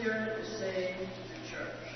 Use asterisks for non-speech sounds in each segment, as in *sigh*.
Spirit is saying to the church.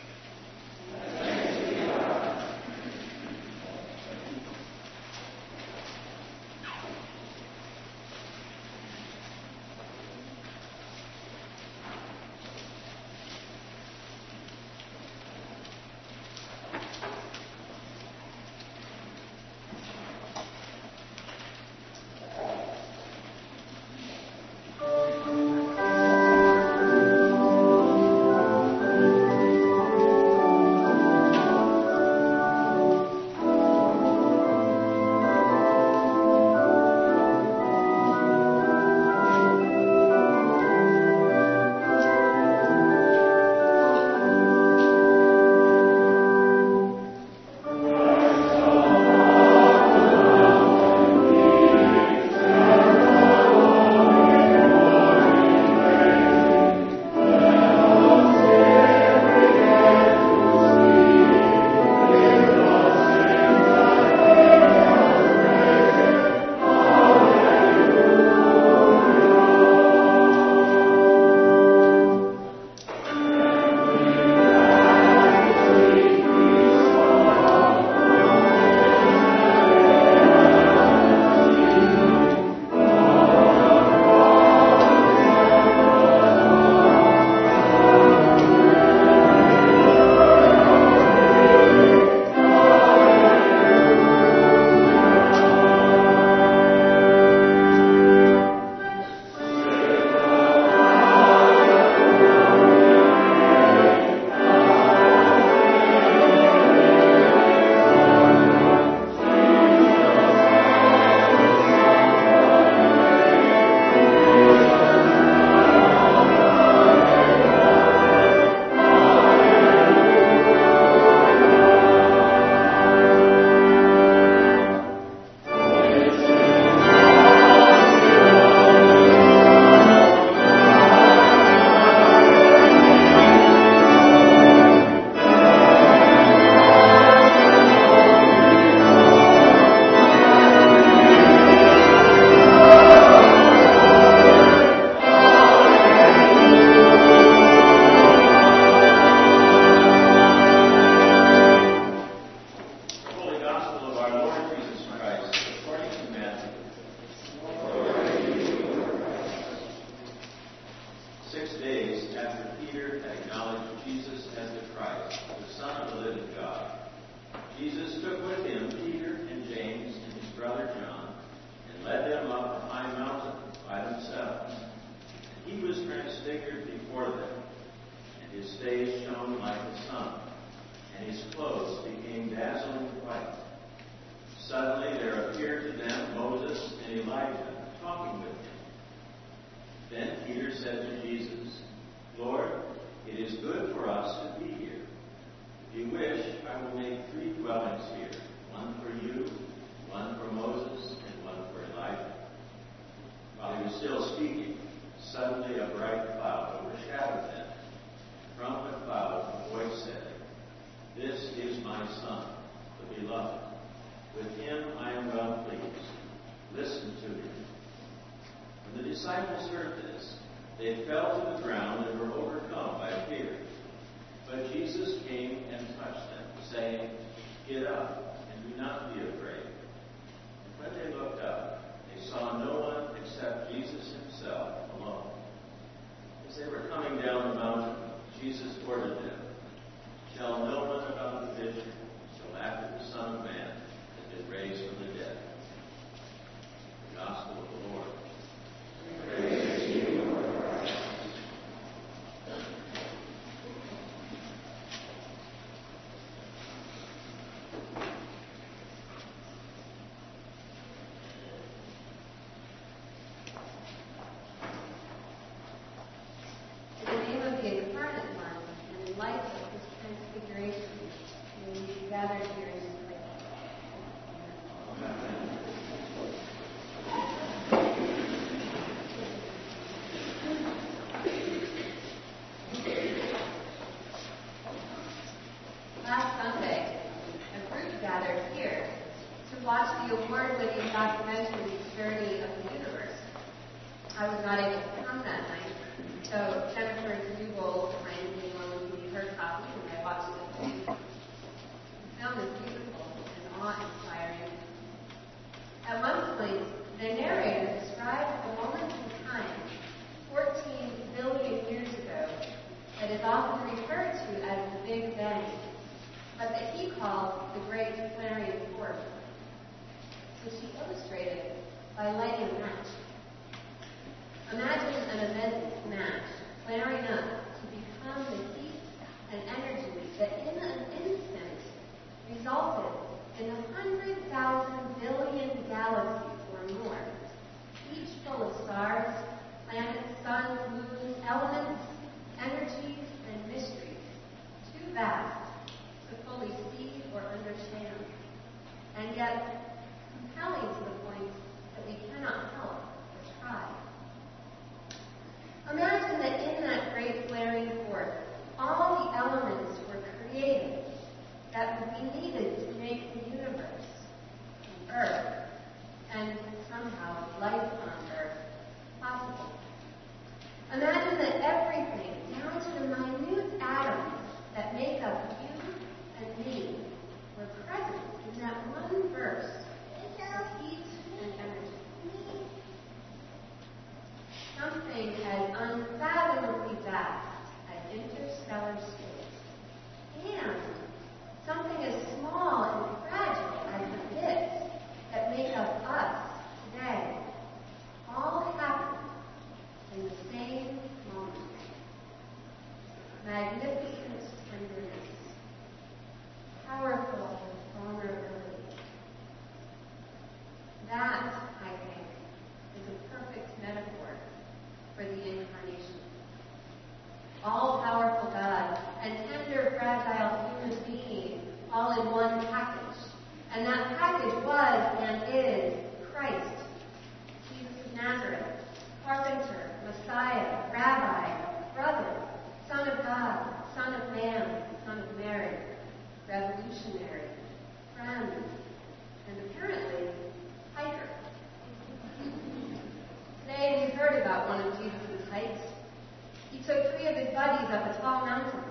Buddies up a tall mountain,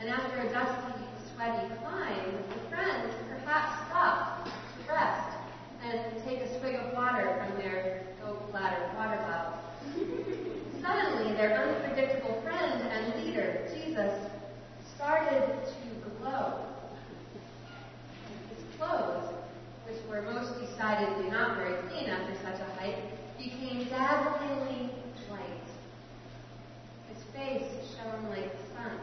and after a dusty, sweaty climb, the friends perhaps stopped to rest and take a swig of water from their oak-bladdered water bottles. *laughs* Suddenly, their unpredictable friend and leader, Jesus, started to glow. His clothes, which were most decidedly not very clean after such a hike, became dazzlingly face shone like the sun.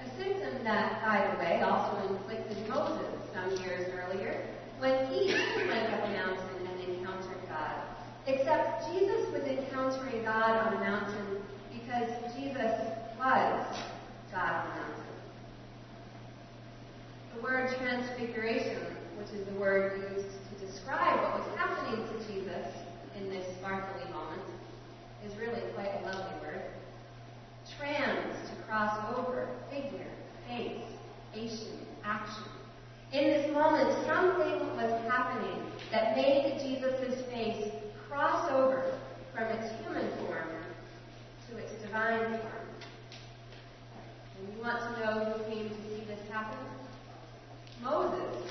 A symptom that, by the way, also inflicted Moses some years earlier when he went up a mountain and encountered God. Except Jesus was encountering God on a mountain because Jesus was God on the mountain. The word transfiguration, which is the word used to describe what was happening to Jesus in this sparkly moment, is really quite a lovely word. Trans, to cross over, figure, face, ation, action. In this moment, something was happening that made Jesus' face cross over from its human form to its divine form. And you want to know who came to see this happen? Moses,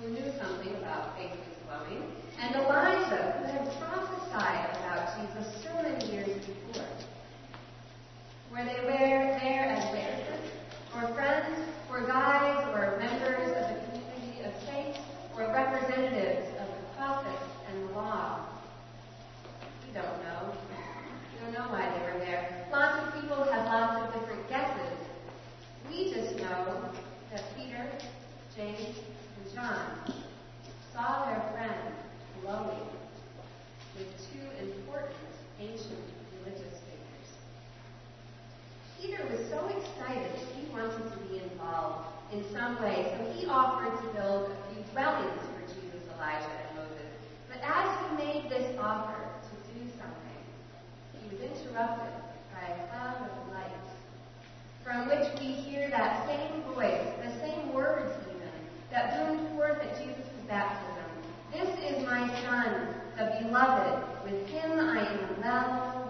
who knew something about faces glowing, and Elijah, who had prophesied about Jesus so many years before. Were they there, there as witnesses, or friends, or guides, or members of the community of saints, or representatives of the prophets and the law? We don't know. We don't know why they were there. Lots of people have lots of different guesses. We just know that Peter, James, and John saw their friend glowing with two important ancient. Peter was so excited that he wanted to be involved in some way, so he offered to build a few dwellings for Jesus, Elijah, and Moses. But as he made this offer to do something, he was interrupted by a cloud of light, from which we hear that same voice, the same words even, that boomed forth at Jesus' baptism. This is my son, the beloved. With him I am well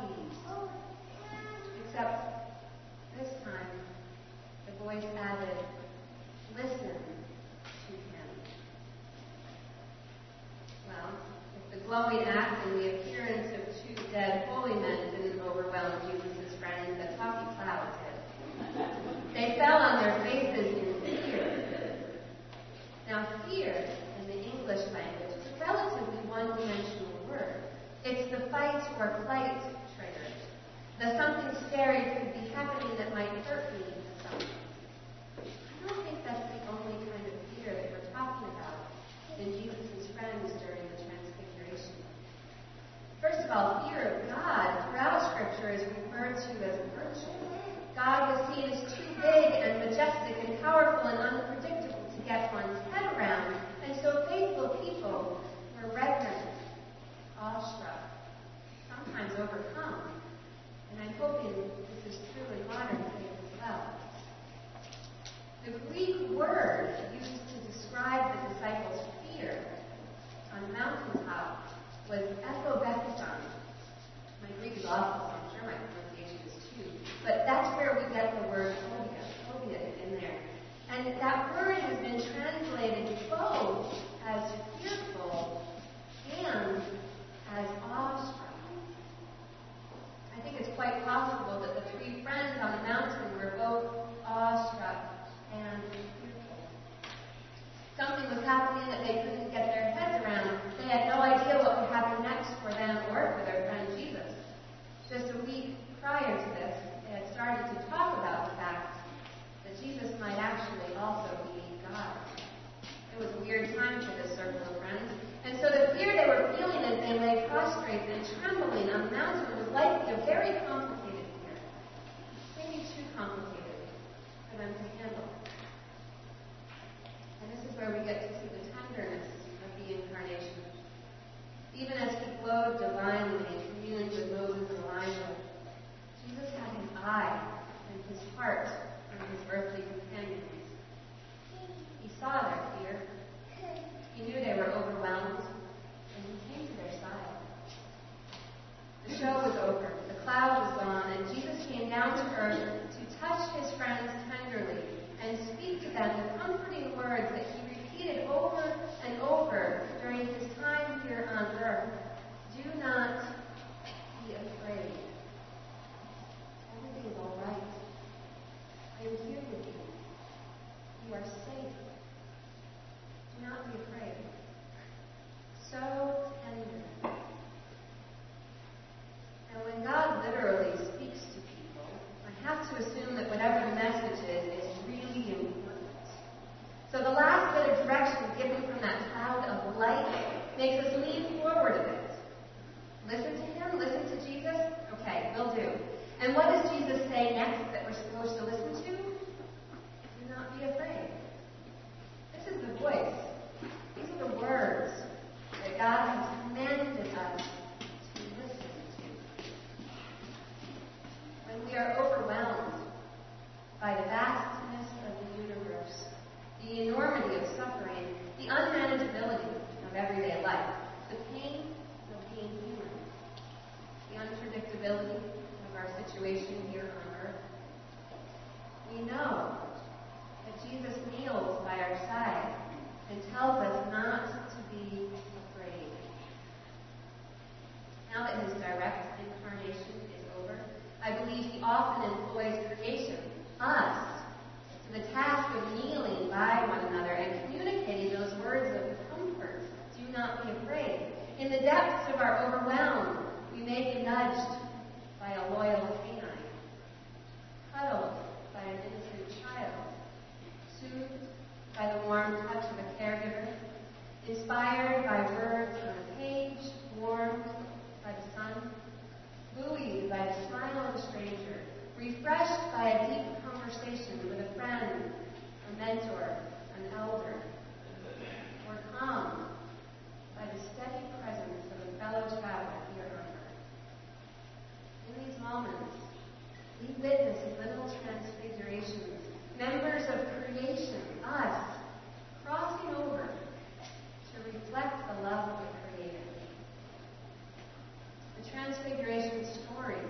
transfiguration story,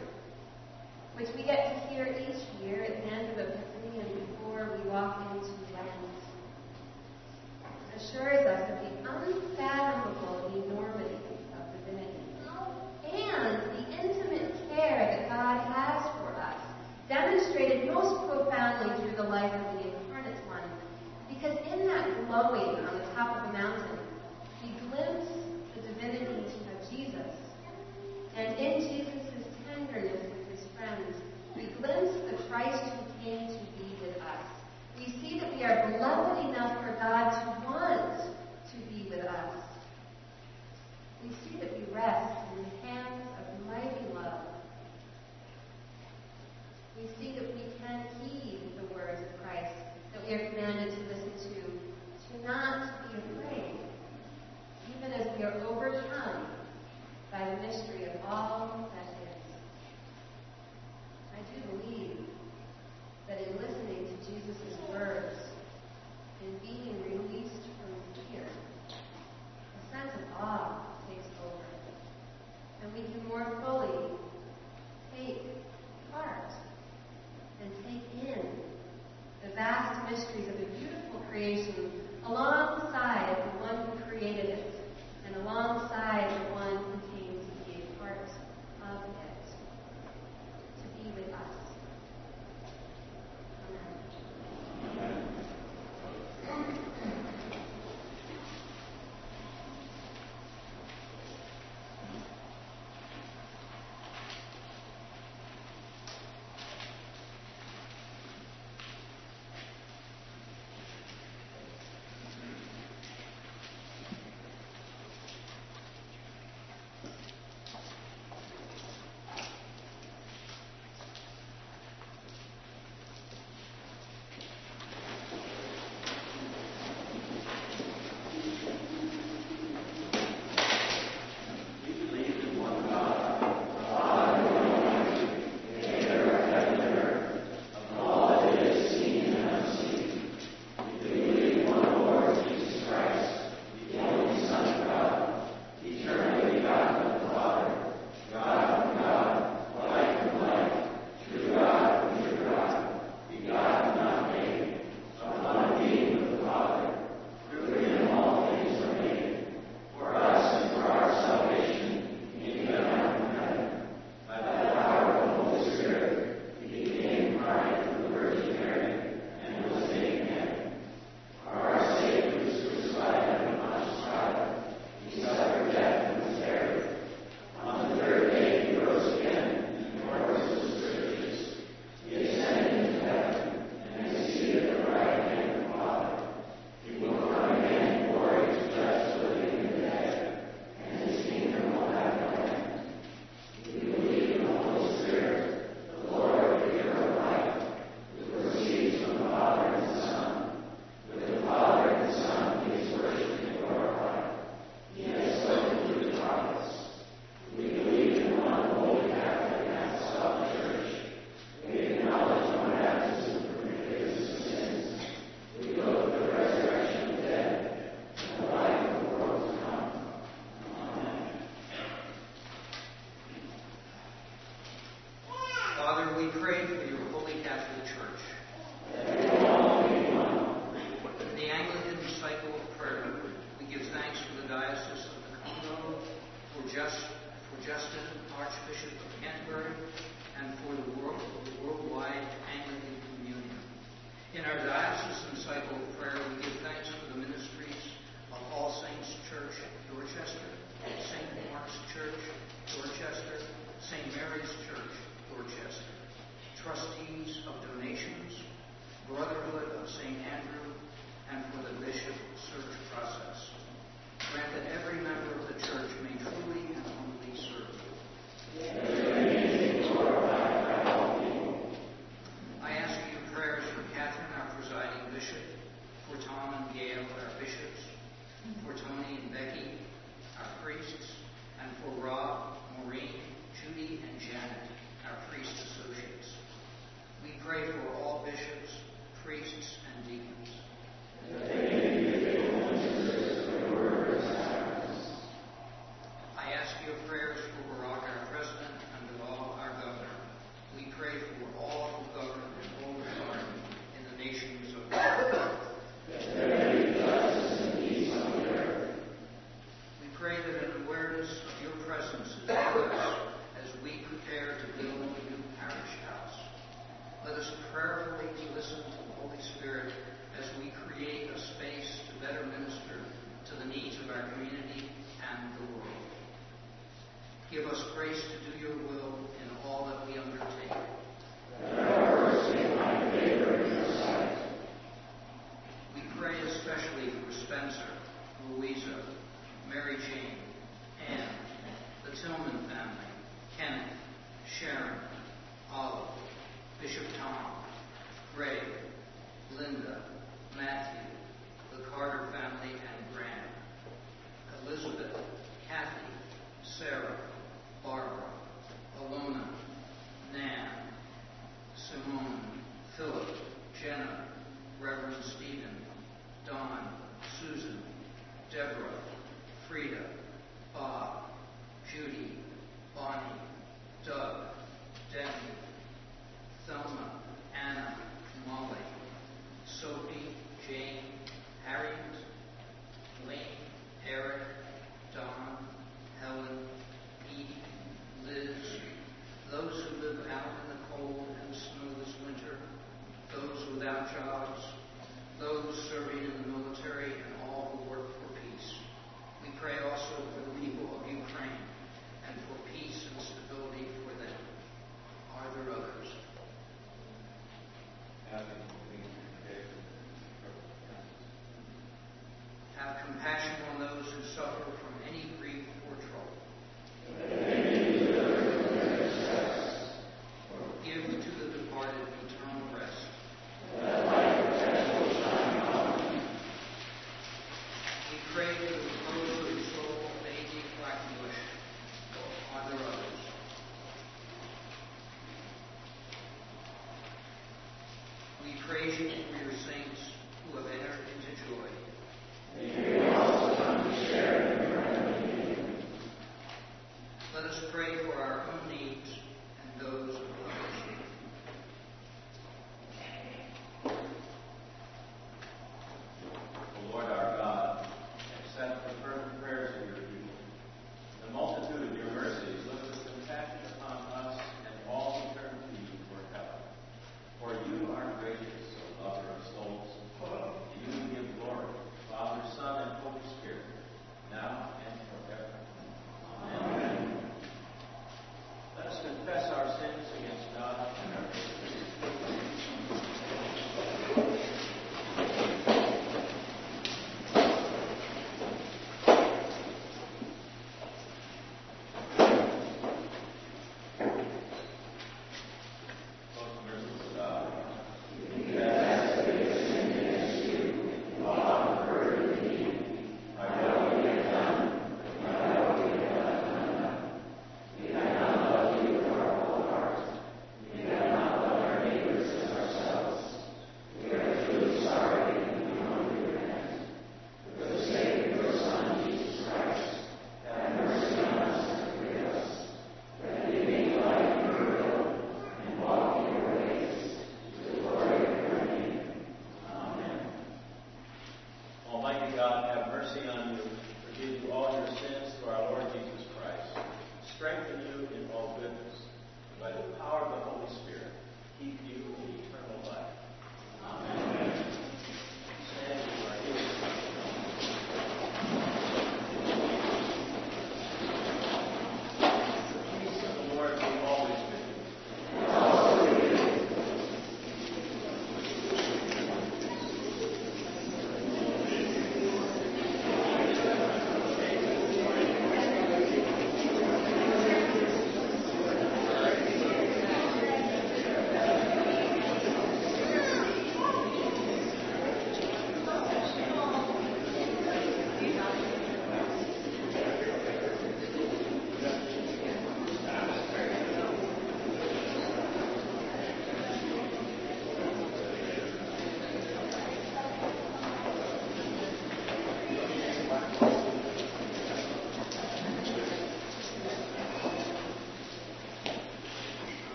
which we get to hear each year at the end of Epiphany and before we walk into Lent, assures us of the unfathomable enormity of divinity and the intimate care that God has for us, demonstrated most profoundly through the life of the Incarnate One, because in that glowing on the top of the mountain, enough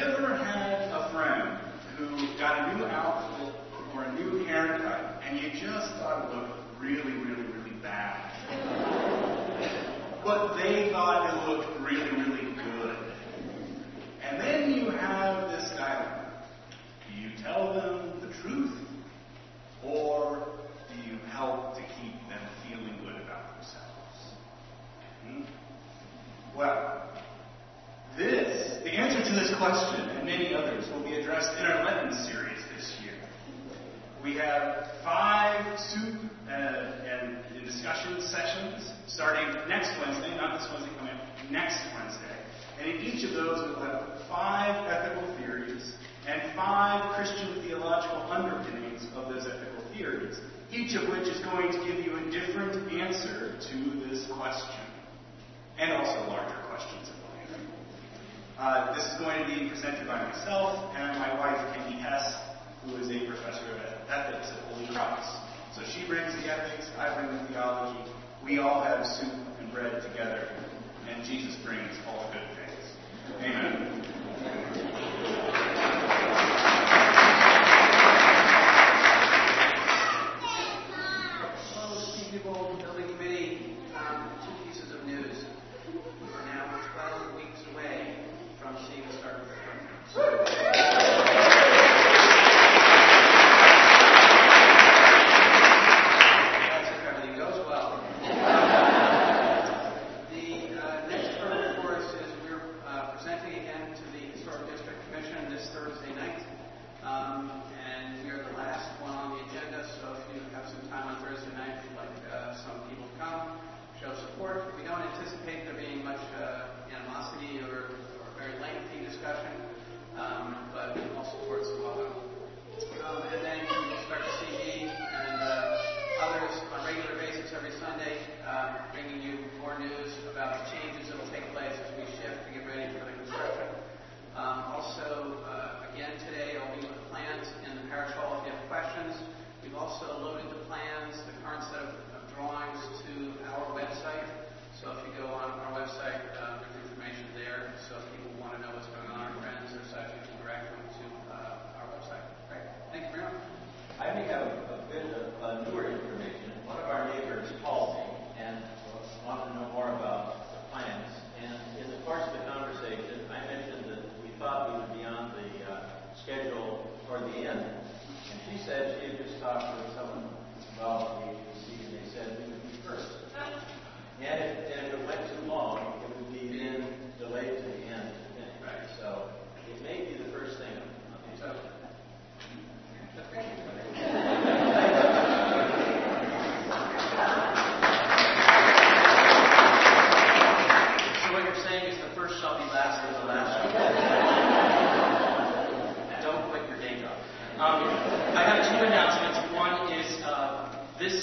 never five Christian theological underpinnings of those ethical theories, each of which is going to give you a different answer to this question, and also larger questions of life. Uh, this is going to be presented by myself and my wife, Kenny Hess, who is a professor of ethics at Holy Cross. So she brings the ethics, I bring the theology. We all have soup and bread together, and Jesus brings all good things. Amen.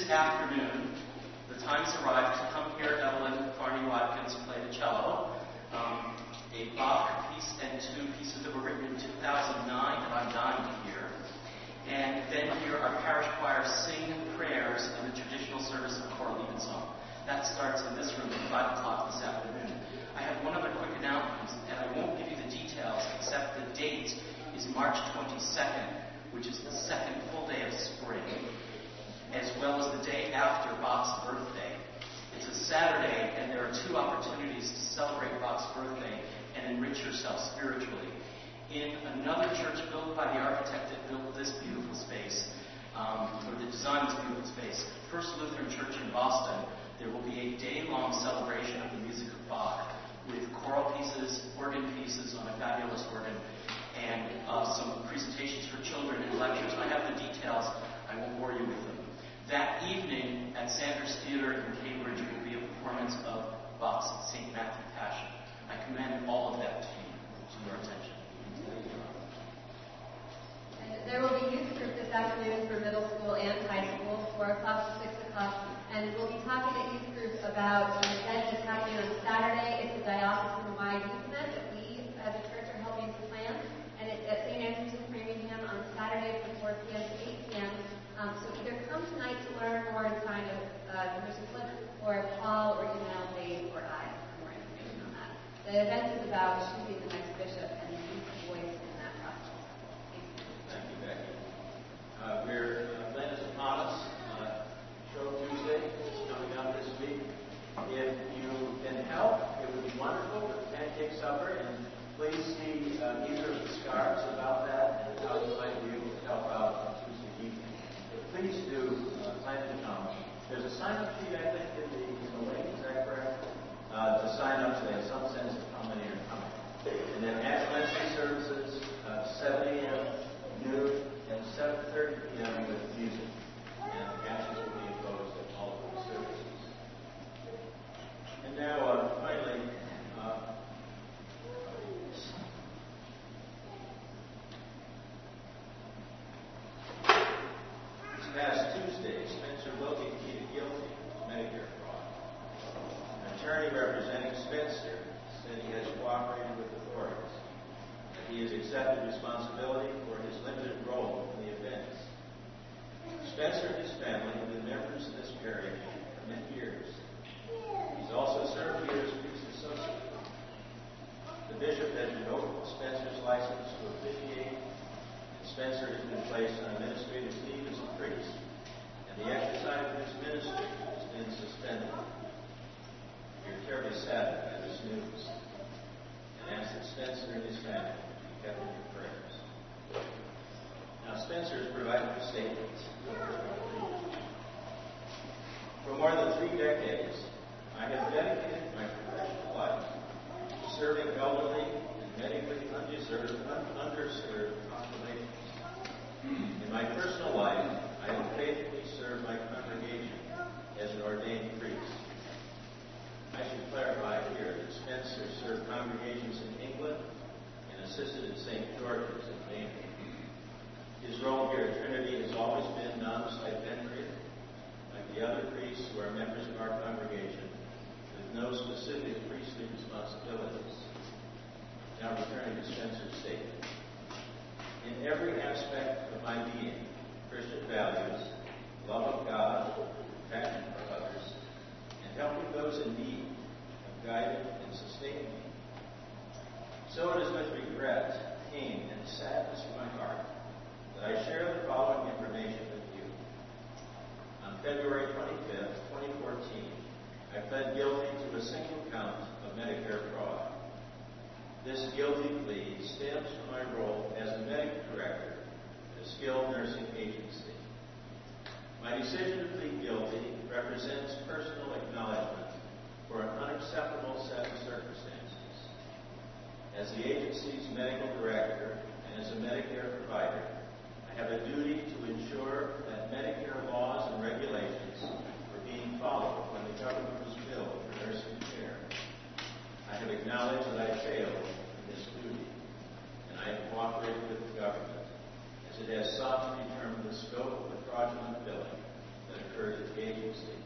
Afternoon, the time's arrived to come hear Evelyn Carney Watkins play the cello. Um, a Bach piece and two pieces that were written in 2009 that I'm dying to hear. And then hear our parish choir sing prayers in the traditional service of choral evensong. That starts in this room at 5 o'clock this afternoon. I have one other quick announcement, and I won't give you the details, except the date is March 22nd, which is the second full day of spring, as well as the day after Bach's birthday. It's a Saturday, and there are two opportunities to celebrate Bach's birthday and enrich yourself spiritually. In another church built by the architect that built this beautiful space, um, or that designed this beautiful space, First Lutheran Church in Boston, there will be a day-long celebration of the music of Bach with choral pieces, organ pieces on a fabulous organ, and uh, some presentations for children and lectures. I have the details. I won't bore you with them. That evening at Sanders Theater in Cambridge will be a performance of Bach's St. Matthew Passion. I commend all of that to you, to your attention. And there will be youth group this afternoon for middle school and high school, 4 o'clock to 6 o'clock. And we'll be talking to youth groups about an event that's happening on Saturday. It's a diocesan-wide youth event that we as a church are helping to plan. And it's at St. Andrew's in Framingham on Saturday from 4 p.m. to 8 p.m. Um, so either come tonight to learn more and sign a uh, slip, or call or email Dave or I for more information on that. The event is about choosing the next bishop and the youth voice in that process. Thank you. Becky. Uh, we're, uh, is upon us. Uh, Shrove Tuesday is coming up this week. If you can help, it would be wonderful with pancake supper, and please see uh, either of the scarves about that and how you might be able to help out on Tuesday evening. But please do uh, plan to come. There's a sign-up sheet, I think, in the, in the link, is that correct? Uh, to sign up so they have some sense of how many are coming. And then Ash Wednesday services, uh, 7 a.m., noon, and 7.30 p.m. cooperated with the government as it has sought to determine the scope of the fraudulent billing that occurred at the agency.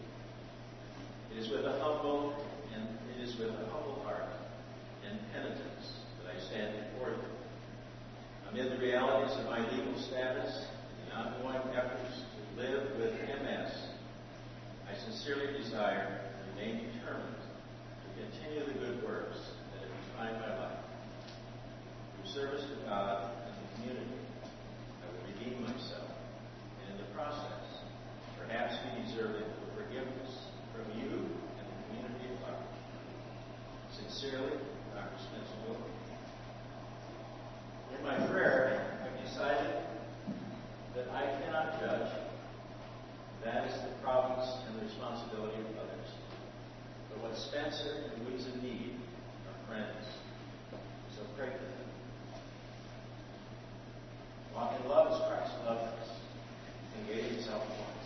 It is with a humble and it is with a humble heart and penitence that I stand before you. Amid the realities of my legal status and ongoing efforts to live with MS, I sincerely desire and remain determined to continue the good works that have defined my life. Service to God and the community, I will redeem myself, and in the process, perhaps be deserving of forgiveness from you and the community at large. Sincerely, Dr. Spencer Wilkie. In my prayer, I've decided that I cannot judge. That is the province and the responsibility of others. But what Spencer and Louisa need are friends. Walk in love as Christ loved us and gave himself for us.